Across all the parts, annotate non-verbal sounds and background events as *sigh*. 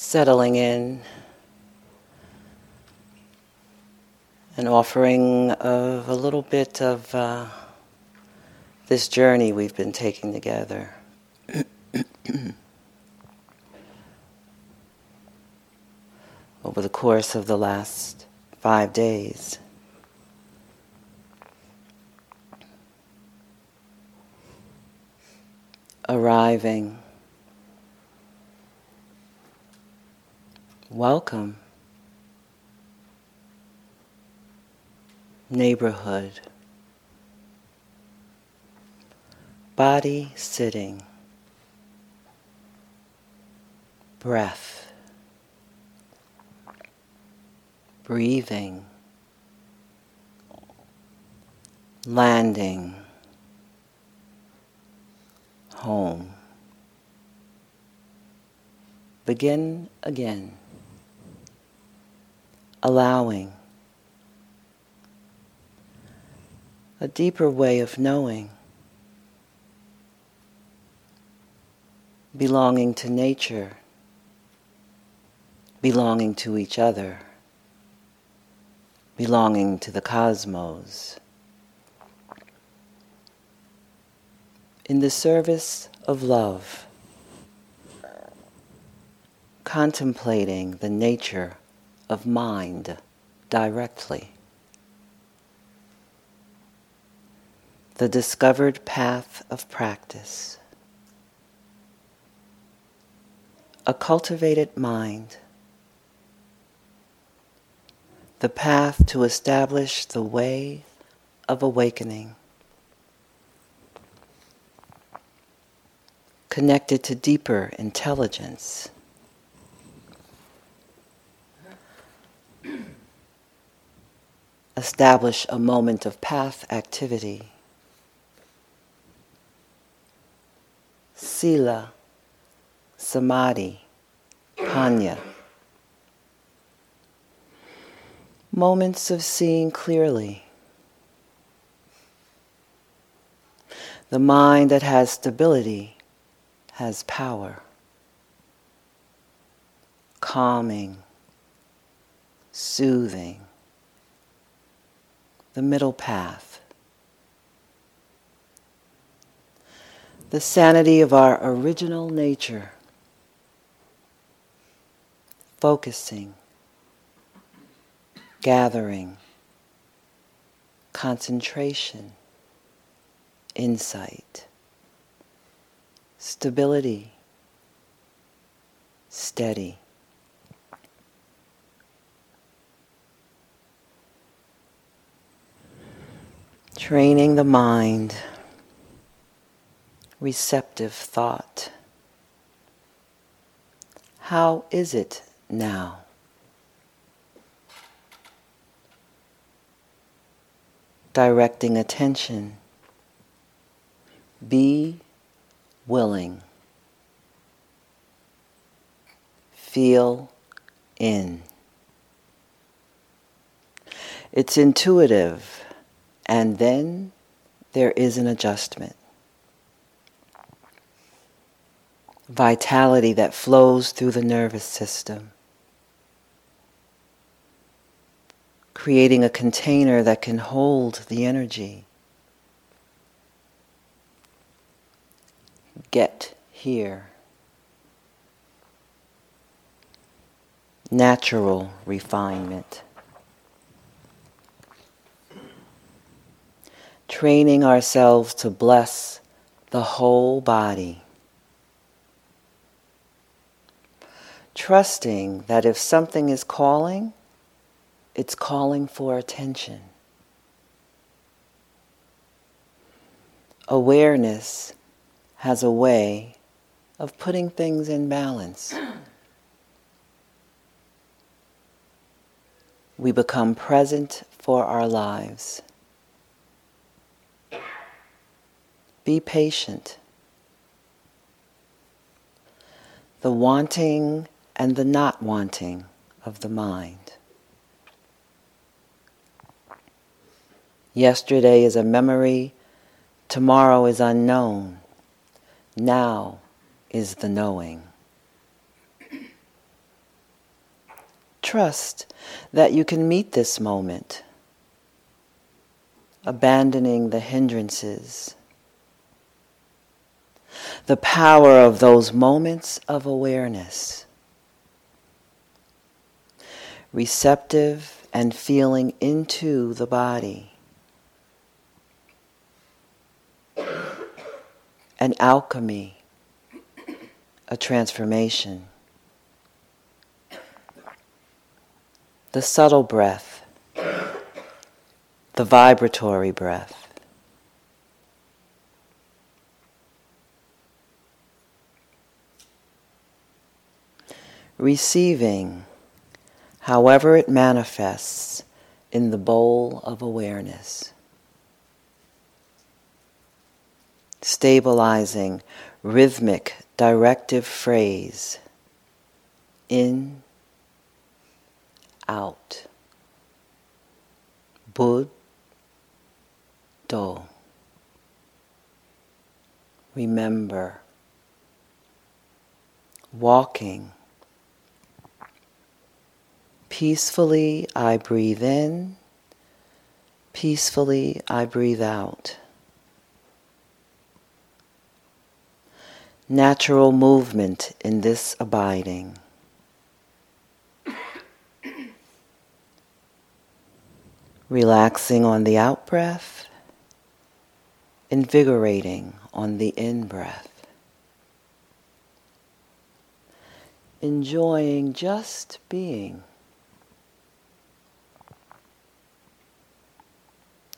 settling in, an offering of a little bit of uh, this journey we've been taking together. *clears throat* Over the course of the last five days. Arriving. Welcome. neighborhood. Body sitting. Breath. Breathing. Landing. Home. Begin again. Allowing. A deeper way of knowing, belonging to nature, belonging to each other, belonging to the cosmos. In the service of love, contemplating the nature of mind directly. the discovered path of practice. A cultivated mind, the path to establish the way of awakening, connected to deeper intelligence. Establish a moment of path activity. sila, samadhi, panna. Moments of seeing clearly. The mind that has stability has power. Calming, soothing, the middle path. the sanity of our original nature, focusing, gathering, concentration, insight, stability, steady. Training the mind receptive thought. How is it now? Directing attention. Be willing. Feel in. It's intuitive, and then there is an adjustment. vitality that flows through the nervous system, creating a container that can hold the energy. Get here. Natural refinement. Training ourselves to bless the whole body. trusting that if something is calling, it's calling for attention. Awareness has a way of putting things in balance. We become present for our lives. Be patient. The wanting and the not wanting of the mind. Yesterday is a memory, tomorrow is unknown, now is the knowing. trust that you can meet this moment, abandoning the hindrances. The power of those moments of awareness, receptive and feeling into the body. An alchemy, a transformation. the subtle breath, the vibratory breath. Receiving, however it manifests, in the bowl of awareness. Stabilizing, rhythmic, directive phrase in out. Bud do. Remember. Walking. Peacefully I breathe in. Peacefully I breathe out. Natural movement in this abiding. *coughs* Relaxing on the out breath, invigorating on the in breath. Enjoying just being.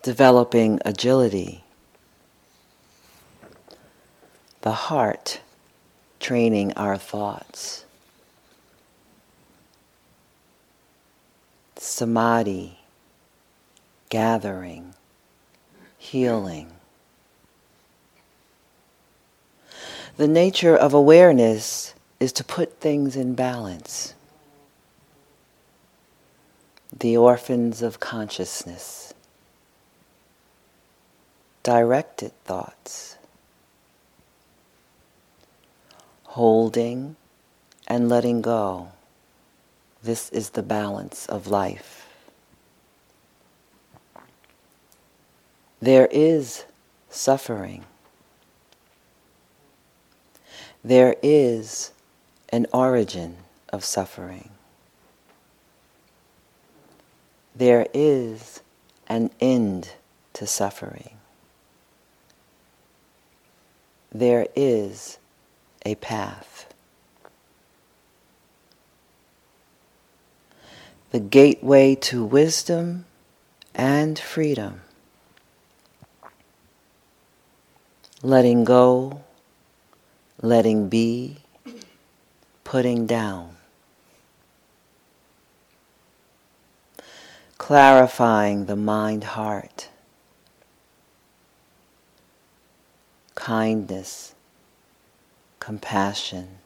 Developing agility. The heart training our thoughts. Samadhi gathering, healing. The nature of awareness is to put things in balance. The orphans of consciousness, directed thoughts, holding and letting go. This is the balance of life. There is suffering. There is an origin of suffering. There is an end to suffering. There is a path. The gateway to wisdom and freedom. letting go, letting be, putting down. Clarifying the mind heart, kindness, compassion.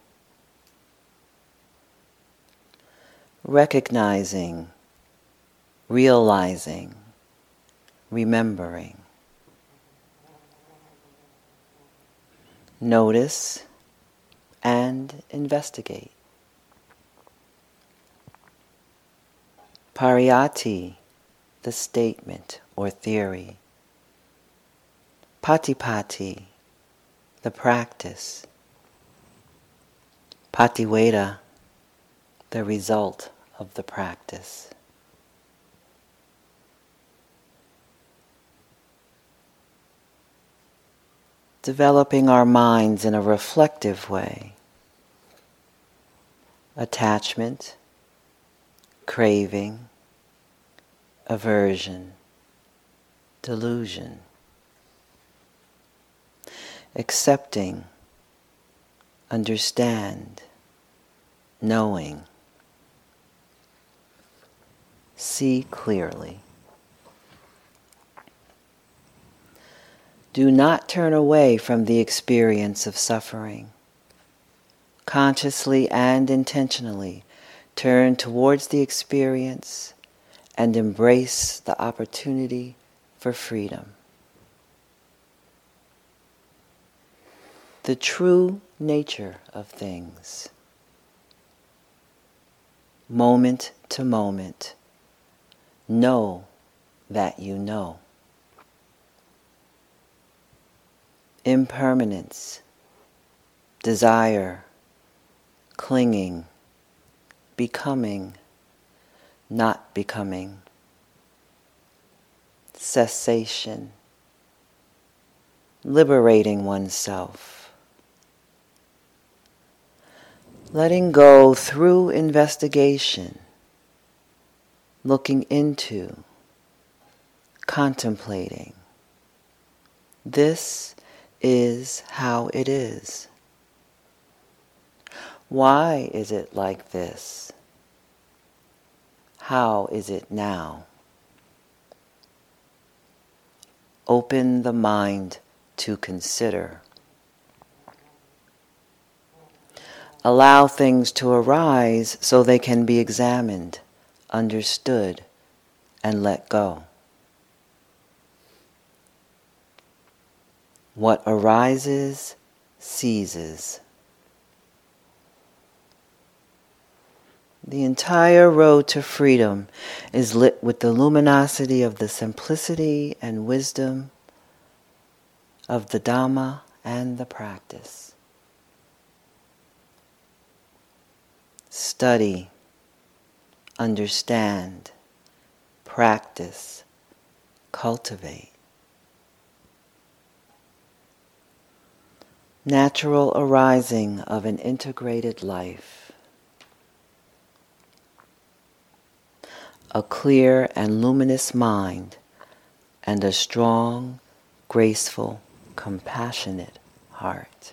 Recognizing, realizing, remembering. notice, and investigate. Pariyatti, the statement or theory. Patipatti, the practice. Pativedha, the result of the practice. developing our minds in a reflective way. Attachment, craving, aversion, delusion. Accepting, understand, knowing. See clearly. Do not turn away from the experience of suffering. Consciously and intentionally turn towards the experience and embrace the opportunity for freedom. The true nature of things. moment to moment. Know that you know. Impermanence, desire, clinging, becoming, not becoming, cessation, liberating oneself, letting go through investigation, looking into, contemplating. This is how it is. Why is it like this? How is it now? Open the mind to consider. Allow things to arise so they can be examined, understood, and let go. What arises ceases. The entire road to freedom is lit with the luminosity of the simplicity and wisdom of the Dhamma and the practice. Study, understand, practice, cultivate. Natural arising of an integrated life. a clear and luminous mind, and a strong, graceful, compassionate heart.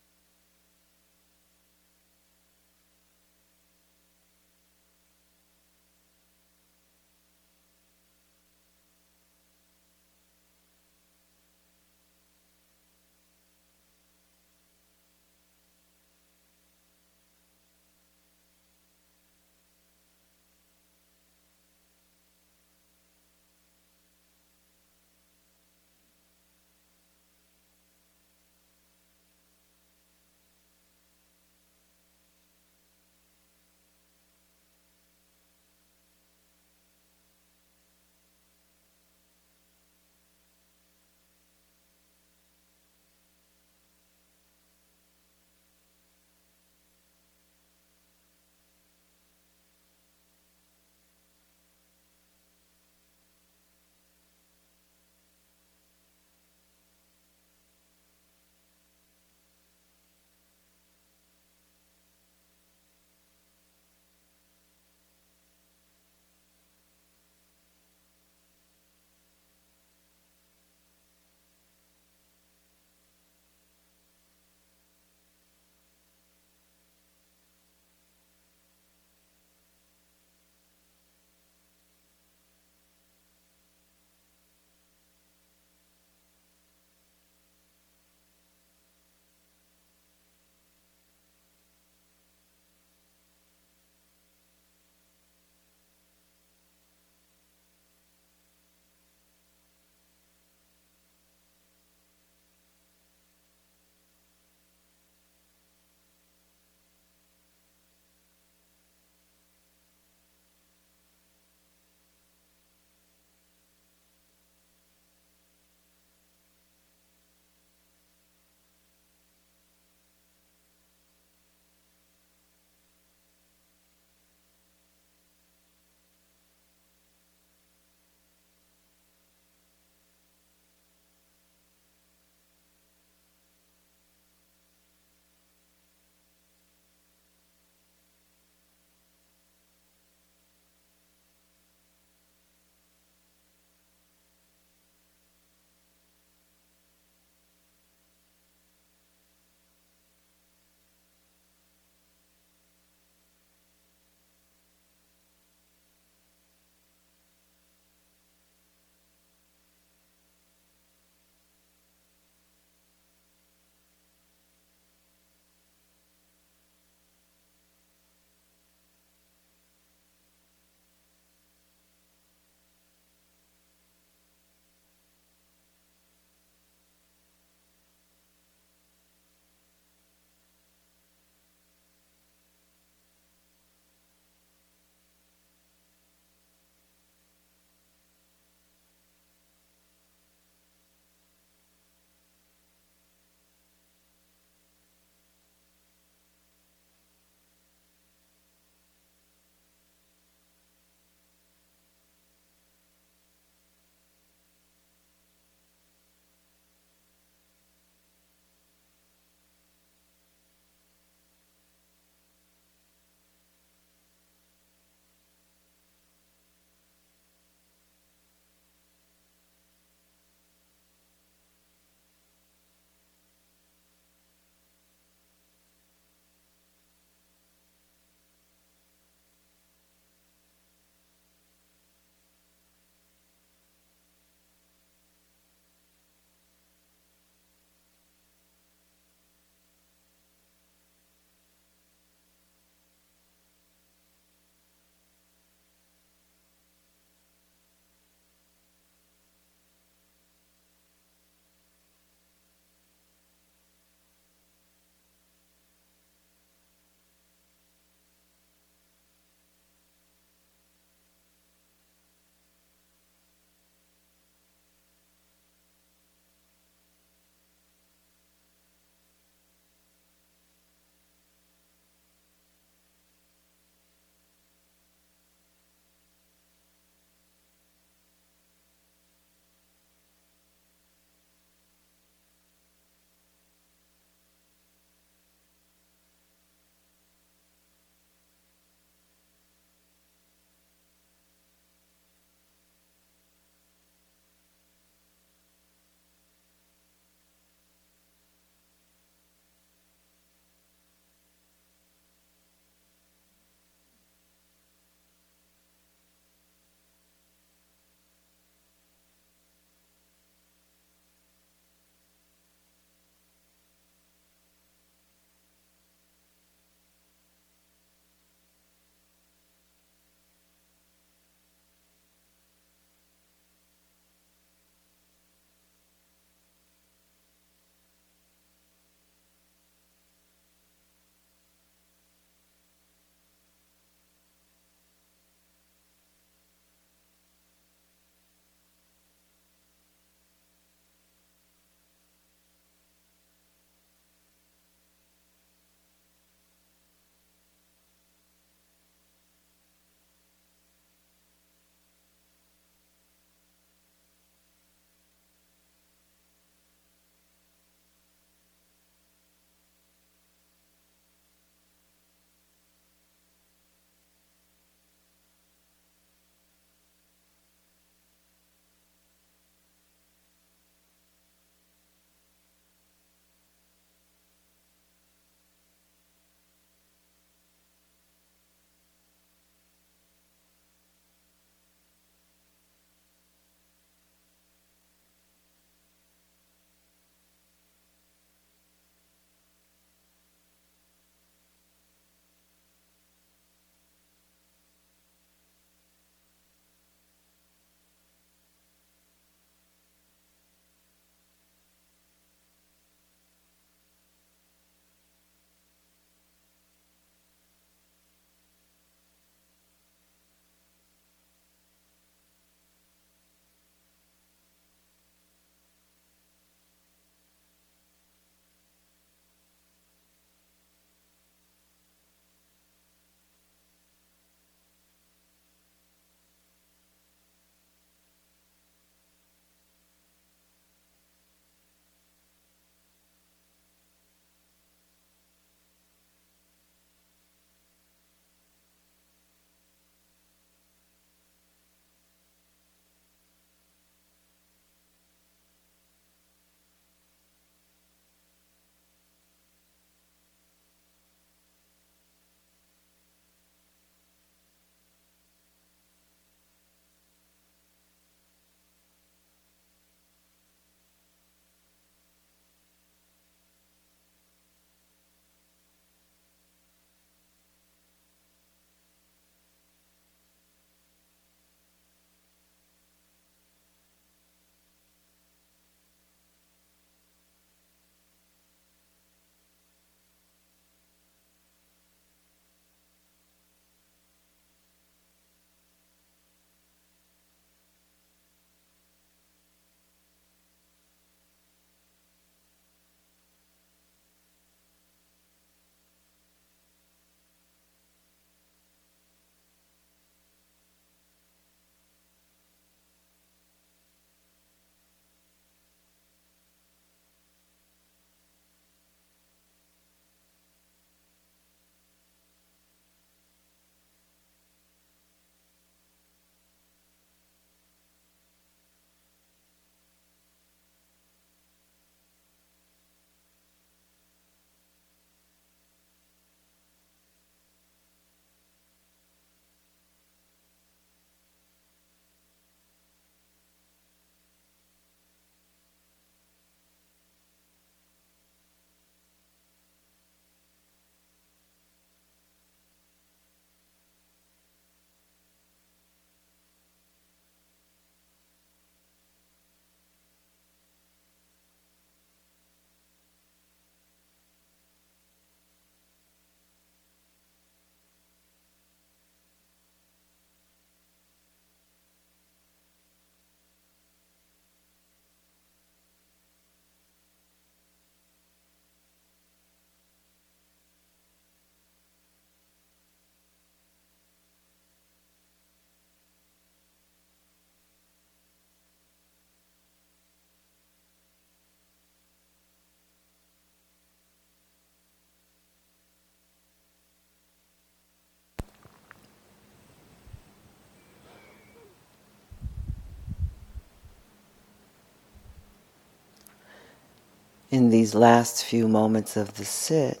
In these last few moments of the sit,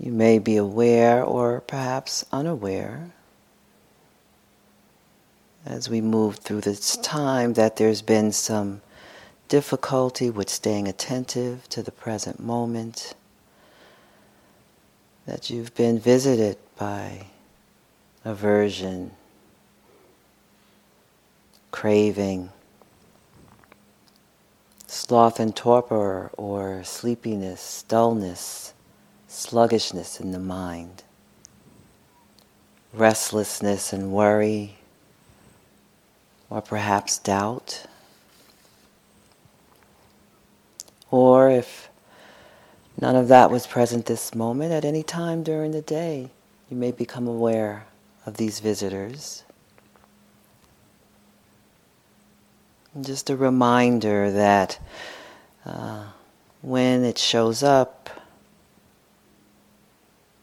you may be aware or perhaps unaware as we move through this time that there's been some difficulty with staying attentive to the present moment, that you've been visited by aversion, craving, sloth and torpor or sleepiness, dullness, sluggishness in the mind, restlessness and worry, or perhaps doubt. Or if none of that was present this moment, at any time during the day, you may become aware of these visitors. Just a reminder that uh, when it shows up,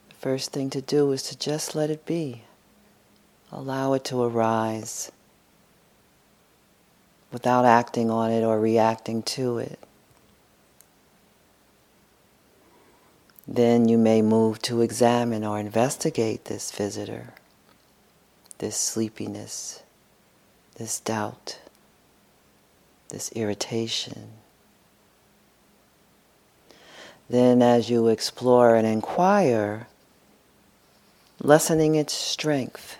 the first thing to do is to just let it be. Allow it to arise without acting on it or reacting to it. Then you may move to examine or investigate this visitor, this sleepiness, this doubt this irritation. Then, as you explore and inquire, lessening its strength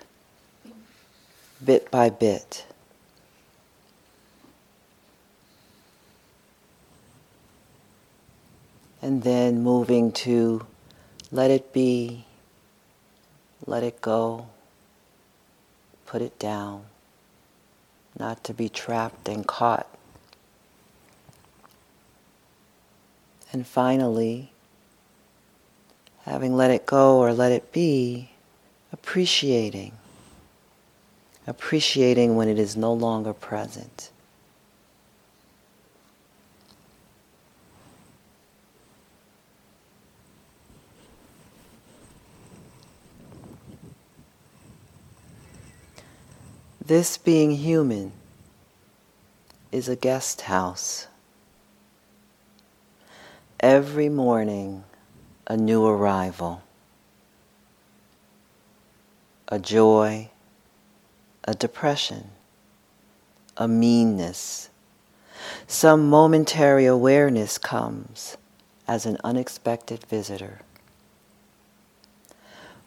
bit by bit. And then moving to let it be, let it go, put it down, not to be trapped and caught And finally, having let it go or let it be, appreciating. Appreciating when it is no longer present. This being human is a guest house. Every morning, a new arrival, a joy, a depression, a meanness. Some momentary awareness comes as an unexpected visitor.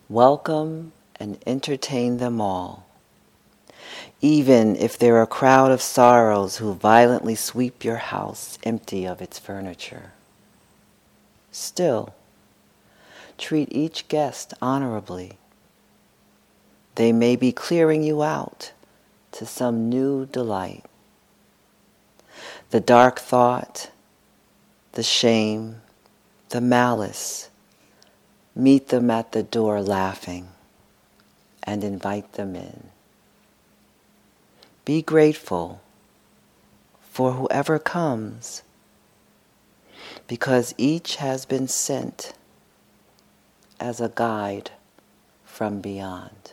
Welcome and entertain them all, even if they're a crowd of sorrows who violently sweep your house empty of its furniture. Still, treat each guest honorably. They may be clearing you out to some new delight. The dark thought, the shame, the malice, meet them at the door laughing and invite them in. Be grateful for whoever comes because each has been sent as a guide from beyond.